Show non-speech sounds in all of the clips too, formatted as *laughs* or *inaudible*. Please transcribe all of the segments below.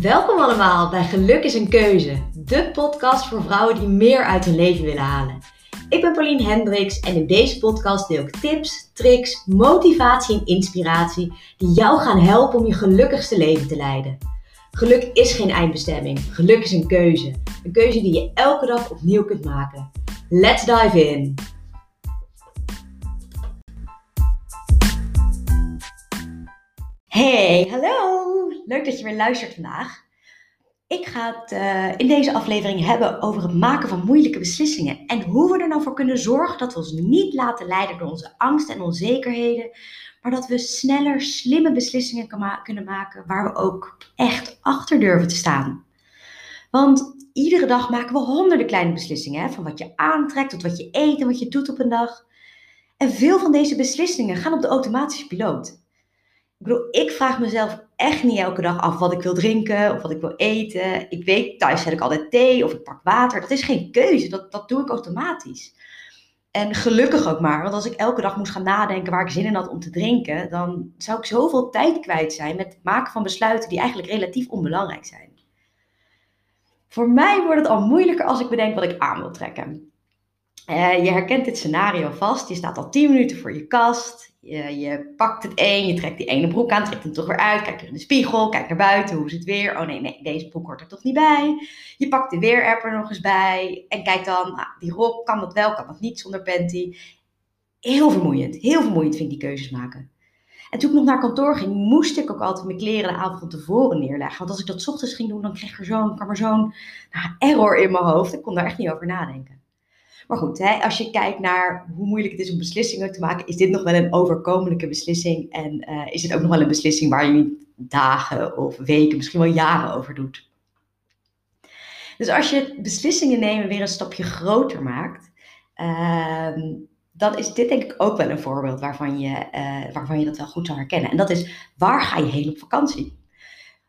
Welkom allemaal bij Geluk is een Keuze, de podcast voor vrouwen die meer uit hun leven willen halen. Ik ben Pauline Hendricks en in deze podcast deel ik tips, tricks, motivatie en inspiratie die jou gaan helpen om je gelukkigste leven te leiden. Geluk is geen eindbestemming, geluk is een keuze. Een keuze die je elke dag opnieuw kunt maken. Let's dive in! Hey, hallo! Leuk dat je weer luistert vandaag. Ik ga het uh, in deze aflevering hebben over het maken van moeilijke beslissingen. En hoe we er nou voor kunnen zorgen dat we ons niet laten leiden door onze angst en onzekerheden. Maar dat we sneller slimme beslissingen kunnen maken waar we ook echt achter durven te staan. Want iedere dag maken we honderden kleine beslissingen. Hè? Van wat je aantrekt tot wat je eet en wat je doet op een dag. En veel van deze beslissingen gaan op de automatische piloot. Ik bedoel, ik vraag mezelf echt niet elke dag af wat ik wil drinken of wat ik wil eten. Ik weet, thuis zet ik altijd thee of ik pak water. Dat is geen keuze, dat, dat doe ik automatisch. En gelukkig ook maar, want als ik elke dag moest gaan nadenken waar ik zin in had om te drinken, dan zou ik zoveel tijd kwijt zijn met het maken van besluiten die eigenlijk relatief onbelangrijk zijn. Voor mij wordt het al moeilijker als ik bedenk wat ik aan wil trekken. Uh, je herkent dit scenario vast. Je staat al 10 minuten voor je kast. Je, je, pakt het een, je trekt die ene broek aan, trekt hem toch weer uit, kijkt er in de spiegel, kijkt naar buiten, hoe is het weer? Oh nee, nee, deze broek hoort er toch niet bij. Je pakt de weerapp er nog eens bij en kijkt dan, nou, die rok, kan dat wel, kan dat niet zonder panty? Heel vermoeiend, heel vermoeiend vind ik die keuzes maken. En toen ik nog naar kantoor ging, moest ik ook altijd mijn kleren de avond van tevoren neerleggen. Want als ik dat ochtends ging doen, dan kreeg er zo'n, kwam er zo'n nou, error in mijn hoofd. Ik kon daar echt niet over nadenken. Maar goed, hè, als je kijkt naar hoe moeilijk het is om beslissingen te maken, is dit nog wel een overkomelijke beslissing. En uh, is het ook nog wel een beslissing waar je niet dagen of weken, misschien wel jaren over doet. Dus als je beslissingen nemen weer een stapje groter maakt, uh, dan is dit denk ik ook wel een voorbeeld waarvan je, uh, waarvan je dat wel goed zou herkennen. En dat is, waar ga je heen op vakantie?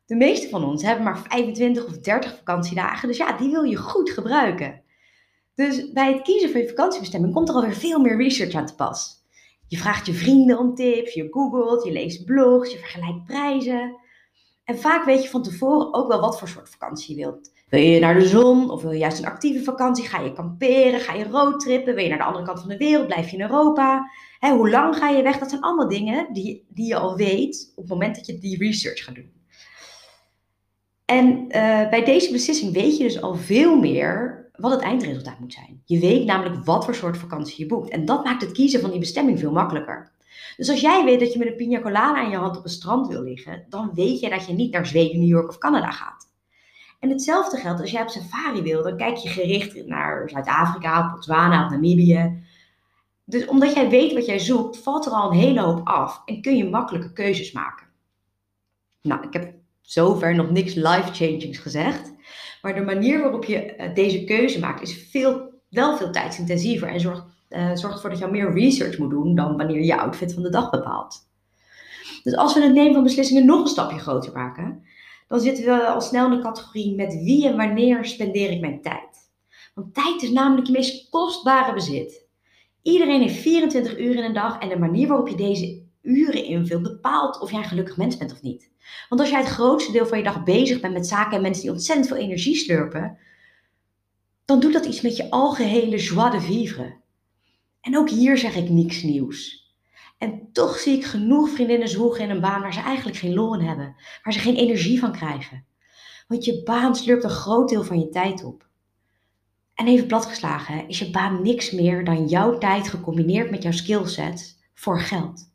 De meeste van ons hebben maar 25 of 30 vakantiedagen, dus ja, die wil je goed gebruiken. Dus bij het kiezen van je vakantiebestemming komt er alweer veel meer research aan te pas. Je vraagt je vrienden om tips, je googelt, je leest blogs, je vergelijkt prijzen. En vaak weet je van tevoren ook wel wat voor soort vakantie je wilt. Wil je naar de zon of wil je juist een actieve vakantie? Ga je kamperen? Ga je roadtrippen? Wil je naar de andere kant van de wereld? Blijf je in Europa? hoe lang ga je weg? Dat zijn allemaal dingen die, die je al weet op het moment dat je die research gaat doen. En uh, bij deze beslissing weet je dus al veel meer wat het eindresultaat moet zijn. Je weet namelijk wat voor soort vakantie je boekt. En dat maakt het kiezen van die bestemming veel makkelijker. Dus als jij weet dat je met een pina colada in je hand op een strand wil liggen, dan weet je dat je niet naar Zweden, New York of Canada gaat. En hetzelfde geldt als jij op safari wil, dan kijk je gericht naar Zuid-Afrika, Botswana of Namibië. Dus omdat jij weet wat jij zoekt, valt er al een hele hoop af en kun je makkelijke keuzes maken. Nou, ik heb zover nog niks life-changings gezegd. Maar de manier waarop je eh, deze keuze maakt is veel, wel veel tijdsintensiever en zorgt, uh, zorgt ervoor dat je meer research moet doen dan wanneer je je outfit van de dag bepaalt. Dus als we het nemen van beslissingen nog een stapje groter maken, dan zitten we al snel in de categorie met wie en wanneer spendeer ik mijn tijd. Want tijd is namelijk je meest kostbare bezit. Iedereen heeft 24 uur in een dag en de manier waarop je deze uren invult bepaalt of jij een gelukkig mens bent of niet. Want als jij het grootste deel van je dag bezig bent met zaken en mensen die ontzettend veel energie slurpen, dan doet dat iets met je algehele joie de vivre. En ook hier zeg ik niks nieuws. En toch zie ik genoeg vriendinnen zwoegen in een baan waar ze eigenlijk geen lol in hebben, waar ze geen energie van krijgen. Want je baan slurpt een groot deel van je tijd op. En even platgeslagen, is je baan niks meer dan jouw tijd gecombineerd met jouw skillsets voor geld.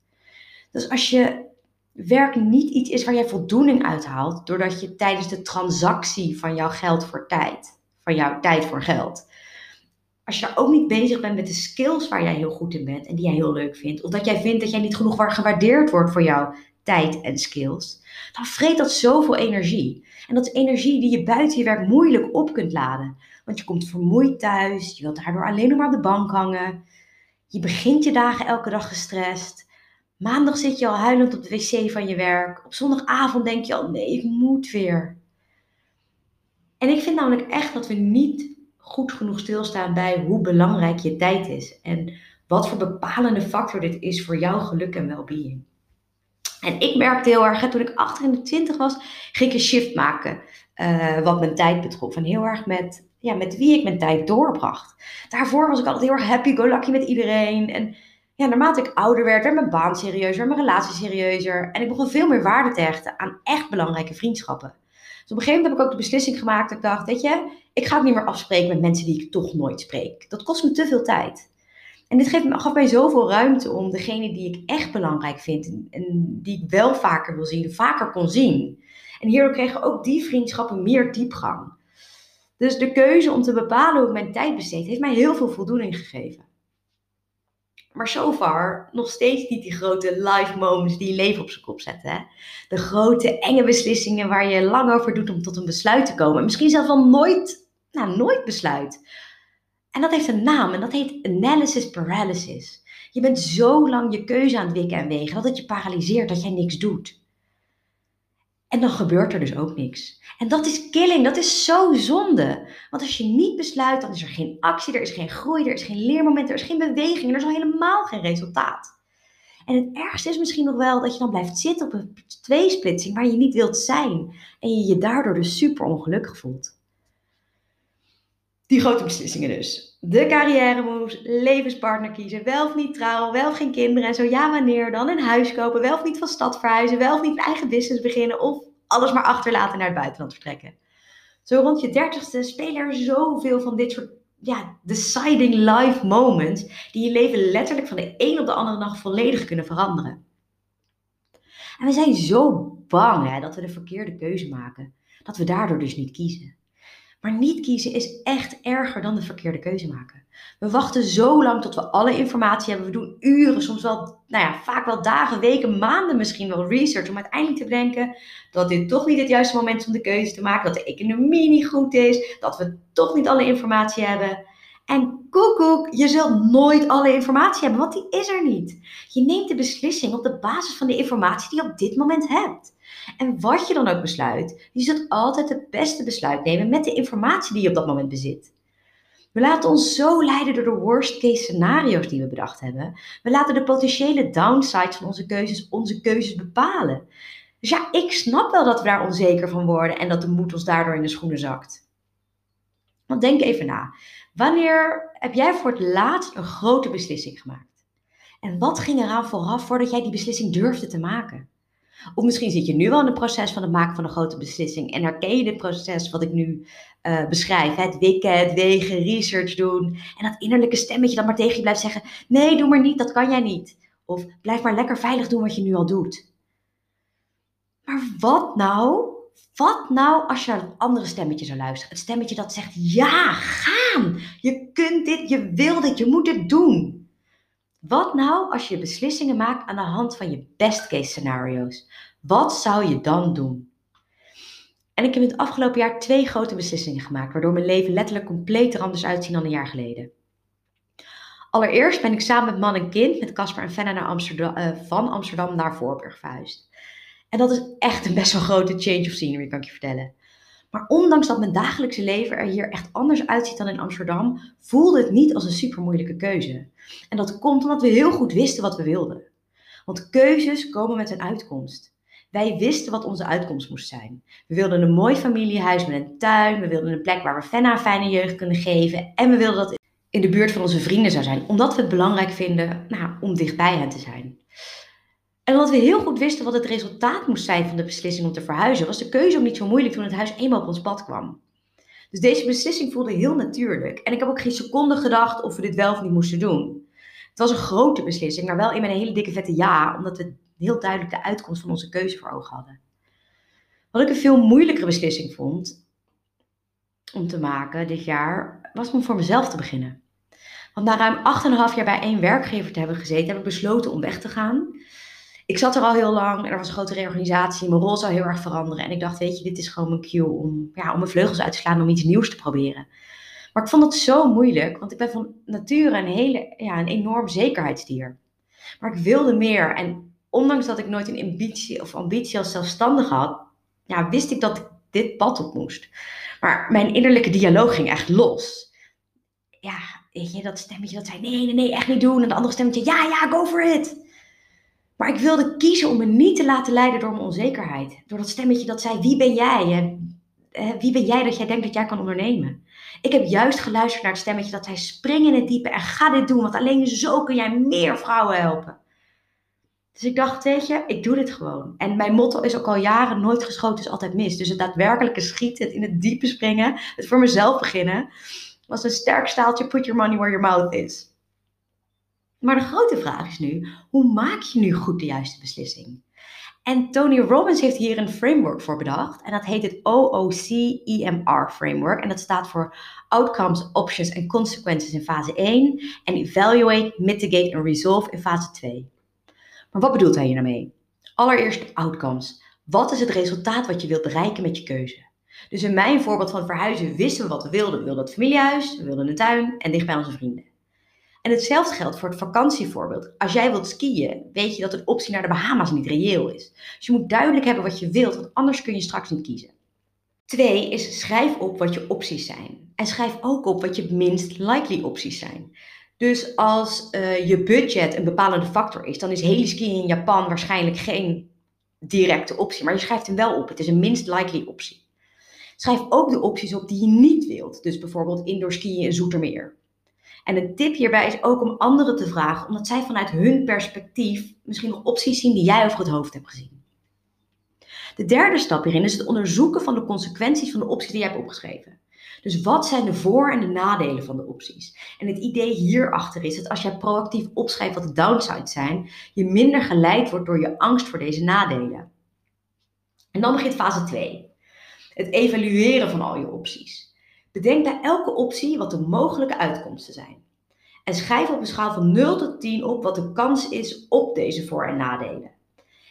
Dus als je werk niet iets is waar jij voldoening uit haalt, doordat je tijdens de transactie van jouw geld voor tijd, van jouw tijd voor geld, als je ook niet bezig bent met de skills waar jij heel goed in bent en die jij heel leuk vindt, of dat jij vindt dat jij niet genoeg gewaardeerd wordt voor jouw tijd en skills, dan vreet dat zoveel energie. En dat is energie die je buiten je werk moeilijk op kunt laden. Want je komt vermoeid thuis, je wilt daardoor alleen nog maar op de bank hangen. Je begint je dagen elke dag gestrest. Maandag zit je al huilend op de wc van je werk. Op zondagavond denk je al, nee, ik moet weer. En ik vind namelijk echt dat we niet goed genoeg stilstaan bij hoe belangrijk je tijd is. En wat voor bepalende factor dit is voor jouw geluk en well-being. En ik merkte heel erg, toen ik 28 was, ging ik een shift maken. Uh, wat mijn tijd betrof. En heel erg met, ja, met wie ik mijn tijd doorbracht. Daarvoor was ik altijd heel erg happy-go-lucky met iedereen. En ja, naarmate ik ouder werd, werd mijn baan serieuzer, mijn relatie serieuzer. En ik begon veel meer waarde te hechten aan echt belangrijke vriendschappen. Dus op een gegeven moment heb ik ook de beslissing gemaakt dat ik dacht, weet je, ik ga het niet meer afspreken met mensen die ik toch nooit spreek. Dat kost me te veel tijd. En dit geeft gaf mij zoveel ruimte om degene die ik echt belangrijk vind en die ik wel vaker wil zien, vaker kon zien. En hierdoor kregen ook die vriendschappen meer diepgang. Dus de keuze om te bepalen hoe ik mijn tijd besteed, heeft mij heel veel voldoening gegeven. Maar far nog steeds niet die grote life moments die je leven op zijn kop zetten. Hè? De grote enge beslissingen waar je lang over doet om tot een besluit te komen. misschien zelfs wel nooit, nou, nooit besluit. En dat heeft een naam en dat heet analysis paralysis. Je bent zo lang je keuze aan het wikken en wegen dat het je paralyseert, dat jij niks doet. En dan gebeurt er dus ook niks. En dat is killing, dat is zo zonde. Want als je niet besluit, dan is er geen actie, er is geen groei, er is geen leermoment, er is geen beweging er is al helemaal geen resultaat. En het ergste is misschien nog wel dat je dan blijft zitten op een tweesplitsing waar je niet wilt zijn. En je je daardoor dus super ongelukkig voelt. Die grote beslissingen dus. De carrière moves, levenspartner kiezen, wel of niet trouwen, wel of geen kinderen en zo ja wanneer dan een huis kopen, wel of niet van stad verhuizen, wel of niet eigen business beginnen of alles maar achterlaten naar het buitenland vertrekken. Zo rond je dertigste spelen er zoveel van dit soort ja, deciding life moments die je leven letterlijk van de een op de andere dag volledig kunnen veranderen. En we zijn zo bang hè, dat we de verkeerde keuze maken, dat we daardoor dus niet kiezen. Maar niet kiezen is echt erger dan de verkeerde keuze maken. We wachten zo lang tot we alle informatie hebben. We doen uren, soms wel, nou ja, vaak wel dagen, weken, maanden misschien wel research om uiteindelijk te bedenken dat dit toch niet het juiste moment is om de keuze te maken, dat de economie niet goed is, dat we toch niet alle informatie hebben. En koekoek, je zult nooit alle informatie hebben, want die is er niet. Je neemt de beslissing op de basis van de informatie die je op dit moment hebt. En wat je dan ook besluit, je zult altijd het beste besluit nemen met de informatie die je op dat moment bezit. We laten ons zo leiden door de worst case scenario's die we bedacht hebben. We laten de potentiële downsides van onze keuzes onze keuzes bepalen. Dus ja, ik snap wel dat we daar onzeker van worden en dat de moed ons daardoor in de schoenen zakt. Denk even na. Wanneer heb jij voor het laatst een grote beslissing gemaakt? En wat ging eraan vooraf voordat jij die beslissing durfde te maken? Of misschien zit je nu wel in het proces van het maken van een grote beslissing en herken je dit proces wat ik nu uh, beschrijf. Het wikken, het wegen, research doen. En dat innerlijke stemmetje dat maar tegen je blijft zeggen: nee, doe maar niet, dat kan jij niet. Of blijf maar lekker veilig doen wat je nu al doet. Maar wat nou? Wat nou als je naar het andere stemmetje zou luisteren? Het stemmetje dat zegt: ja, gaan. Je kunt dit, je wil dit, je moet dit doen. Wat nou als je beslissingen maakt aan de hand van je best case scenario's? Wat zou je dan doen? En ik heb in het afgelopen jaar twee grote beslissingen gemaakt, waardoor mijn leven letterlijk compleet er anders uitziet dan een jaar geleden. Allereerst ben ik samen met man en kind, met Casper en Fenna naar Amsterdam, uh, van Amsterdam naar Voorburg verhuisd. En dat is echt een best wel grote change of scenery, kan ik je vertellen. Maar ondanks dat mijn dagelijkse leven er hier echt anders uitziet dan in Amsterdam, voelde het niet als een super moeilijke keuze. En dat komt omdat we heel goed wisten wat we wilden. Want keuzes komen met een uitkomst. Wij wisten wat onze uitkomst moest zijn. We wilden een mooi familiehuis met een tuin. We wilden een plek waar we Fenna fijne jeugd kunnen geven. En we wilden dat in de buurt van onze vrienden zou zijn. Omdat we het belangrijk vinden nou, om dichtbij hen te zijn. En omdat we heel goed wisten wat het resultaat moest zijn van de beslissing om te verhuizen, was de keuze ook niet zo moeilijk toen het huis eenmaal op ons pad kwam. Dus deze beslissing voelde heel natuurlijk. En ik heb ook geen seconde gedacht of we dit wel of niet moesten doen. Het was een grote beslissing, maar wel in mijn hele dikke vette ja, omdat we heel duidelijk de uitkomst van onze keuze voor ogen hadden. Wat ik een veel moeilijkere beslissing vond om te maken dit jaar, was om voor mezelf te beginnen. Want na ruim 8,5 jaar bij één werkgever te hebben gezeten, heb ik besloten om weg te gaan ik zat er al heel lang en er was een grote reorganisatie. Mijn rol zou heel erg veranderen. En ik dacht, weet je, dit is gewoon mijn cue om, ja, om mijn vleugels uit te slaan, om iets nieuws te proberen. Maar ik vond het zo moeilijk, want ik ben van nature een, hele, ja, een enorm zekerheidsdier. Maar ik wilde meer. En ondanks dat ik nooit een ambitie of ambitie als zelfstandig had, ja, wist ik dat ik dit pad op moest. Maar mijn innerlijke dialoog ging echt los. Ja, weet je, dat stemmetje dat zei, nee, nee, nee, echt niet doen. En de andere stemmetje, ja, ja, go for it. Maar ik wilde kiezen om me niet te laten leiden door mijn onzekerheid. Door dat stemmetje dat zei: Wie ben jij? Wie ben jij dat jij denkt dat jij kan ondernemen? Ik heb juist geluisterd naar het stemmetje dat zei: Spring in het diepe en ga dit doen, want alleen zo kun jij meer vrouwen helpen. Dus ik dacht, weet je, ik doe dit gewoon. En mijn motto is ook al jaren: nooit geschoten is altijd mis. Dus het daadwerkelijke schieten, het in het diepe springen, het voor mezelf beginnen, was een sterk staaltje: put your money where your mouth is. Maar de grote vraag is nu: hoe maak je nu goed de juiste beslissing? En Tony Robbins heeft hier een framework voor bedacht. En dat heet het OOC-EMR framework. En dat staat voor Outcomes, Options en Consequences in fase 1. En Evaluate, Mitigate en Resolve in fase 2. Maar wat bedoelt hij hier nou mee? Allereerst outcomes. Wat is het resultaat wat je wilt bereiken met je keuze? Dus in mijn voorbeeld van verhuizen wisten we wat we wilden. We wilden het familiehuis, we wilden een tuin en dicht bij onze vrienden. En hetzelfde geldt voor het vakantievoorbeeld. Als jij wilt skiën, weet je dat een optie naar de Bahama's niet reëel is. Dus je moet duidelijk hebben wat je wilt, want anders kun je straks niet kiezen. Twee is schrijf op wat je opties zijn. En schrijf ook op wat je minst likely opties zijn. Dus als uh, je budget een bepalende factor is, dan is heliskiën in Japan waarschijnlijk geen directe optie. Maar je schrijft hem wel op. Het is een minst likely optie. Schrijf ook de opties op die je niet wilt. Dus bijvoorbeeld indoor skiën in Zoetermeer. En een tip hierbij is ook om anderen te vragen, omdat zij vanuit hun perspectief misschien nog opties zien die jij over het hoofd hebt gezien. De derde stap hierin is het onderzoeken van de consequenties van de opties die jij hebt opgeschreven. Dus wat zijn de voor- en de nadelen van de opties? En het idee hierachter is dat als jij proactief opschrijft wat de downsides zijn, je minder geleid wordt door je angst voor deze nadelen. En dan begint fase 2. Het evalueren van al je opties. Bedenk bij elke optie wat de mogelijke uitkomsten zijn. En schrijf op een schaal van 0 tot 10 op wat de kans is op deze voor- en nadelen.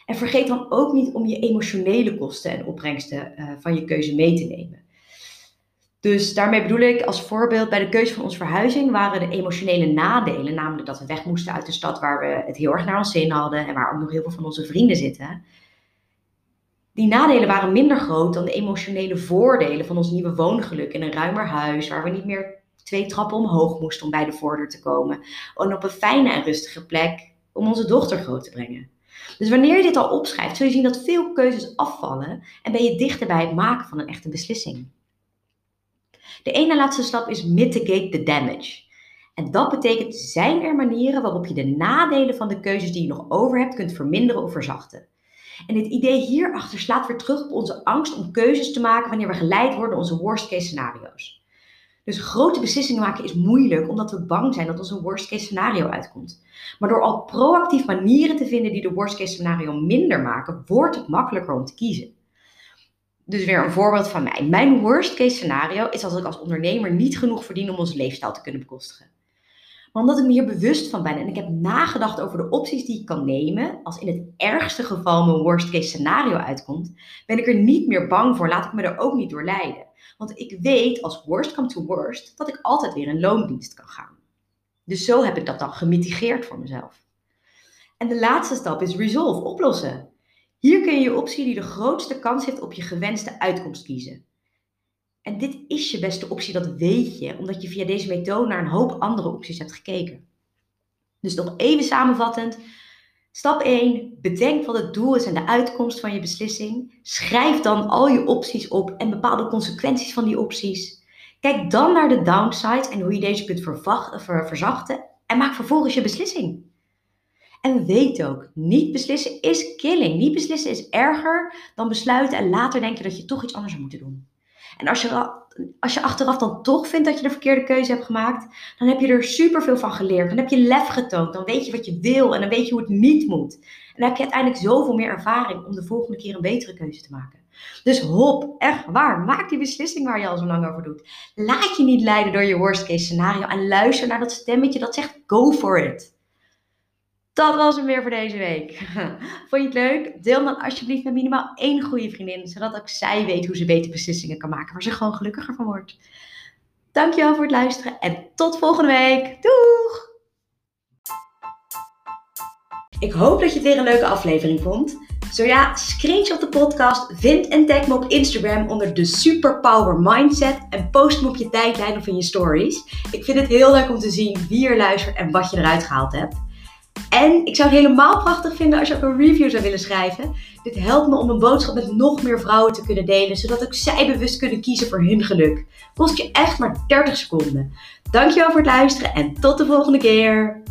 En vergeet dan ook niet om je emotionele kosten en opbrengsten uh, van je keuze mee te nemen. Dus daarmee bedoel ik als voorbeeld bij de keuze van onze verhuizing waren de emotionele nadelen, namelijk dat we weg moesten uit de stad waar we het heel erg naar ons zin hadden en waar ook nog heel veel van onze vrienden zitten, die nadelen waren minder groot dan de emotionele voordelen van ons nieuwe woongeluk in een ruimer huis, waar we niet meer twee trappen omhoog moesten om bij de voordeur te komen. En op een fijne en rustige plek om onze dochter groot te brengen. Dus wanneer je dit al opschrijft, zul je zien dat veel keuzes afvallen en ben je dichter bij het maken van een echte beslissing. De ene laatste stap is mitigate the damage. En dat betekent, zijn er manieren waarop je de nadelen van de keuzes die je nog over hebt kunt verminderen of verzachten. En het idee hierachter slaat weer terug op onze angst om keuzes te maken wanneer we geleid worden door onze worst case scenario's. Dus grote beslissingen maken is moeilijk omdat we bang zijn dat ons een worst case scenario uitkomt. Maar door al proactief manieren te vinden die de worst case scenario minder maken, wordt het makkelijker om te kiezen. Dus weer een voorbeeld van mij. Mijn worst case scenario is als ik als ondernemer niet genoeg verdien om onze leefstijl te kunnen bekostigen. Maar omdat ik me hier bewust van ben en ik heb nagedacht over de opties die ik kan nemen, als in het ergste geval mijn worst case scenario uitkomt, ben ik er niet meer bang voor, laat ik me er ook niet door leiden. Want ik weet als worst come to worst dat ik altijd weer in loondienst kan gaan. Dus zo heb ik dat dan gemitigeerd voor mezelf. En de laatste stap is resolve, oplossen. Hier kun je je optie die de grootste kans heeft op je gewenste uitkomst kiezen. En dit is je beste optie, dat weet je, omdat je via deze methode naar een hoop andere opties hebt gekeken. Dus nog even samenvattend. Stap 1. Bedenk wat het doel is en de uitkomst van je beslissing. Schrijf dan al je opties op en bepaal de consequenties van die opties. Kijk dan naar de downsides en hoe je deze kunt verzachten en maak vervolgens je beslissing. En weet ook, niet beslissen is killing. Niet beslissen is erger dan besluiten en later denken dat je toch iets anders zou moeten doen. En als je, als je achteraf dan toch vindt dat je de verkeerde keuze hebt gemaakt, dan heb je er superveel van geleerd. Dan heb je lef getoond. Dan weet je wat je wil en dan weet je hoe het niet moet. En dan heb je uiteindelijk zoveel meer ervaring om de volgende keer een betere keuze te maken. Dus hop, echt waar. Maak die beslissing waar je al zo lang over doet. Laat je niet leiden door je worst case scenario en luister naar dat stemmetje dat zegt go for it. Dat was hem weer voor deze week. *laughs* Vond je het leuk? Deel dan alsjeblieft met minimaal één goede vriendin, zodat ook zij weet hoe ze betere beslissingen kan maken, waar ze gewoon gelukkiger van wordt. Dankjewel voor het luisteren en tot volgende week. Doeg! Ik hoop dat je het weer een leuke aflevering vond. Zo ja, screenshot de podcast, vind en tag me op Instagram onder de Superpower Mindset en post me op je tijdlijn of in je stories. Ik vind het heel leuk om te zien wie er luistert en wat je eruit gehaald hebt. En ik zou het helemaal prachtig vinden als je ook een review zou willen schrijven. Dit helpt me om een boodschap met nog meer vrouwen te kunnen delen, zodat ook zij bewust kunnen kiezen voor hun geluk. Kost je echt maar 30 seconden. Dankjewel voor het luisteren en tot de volgende keer.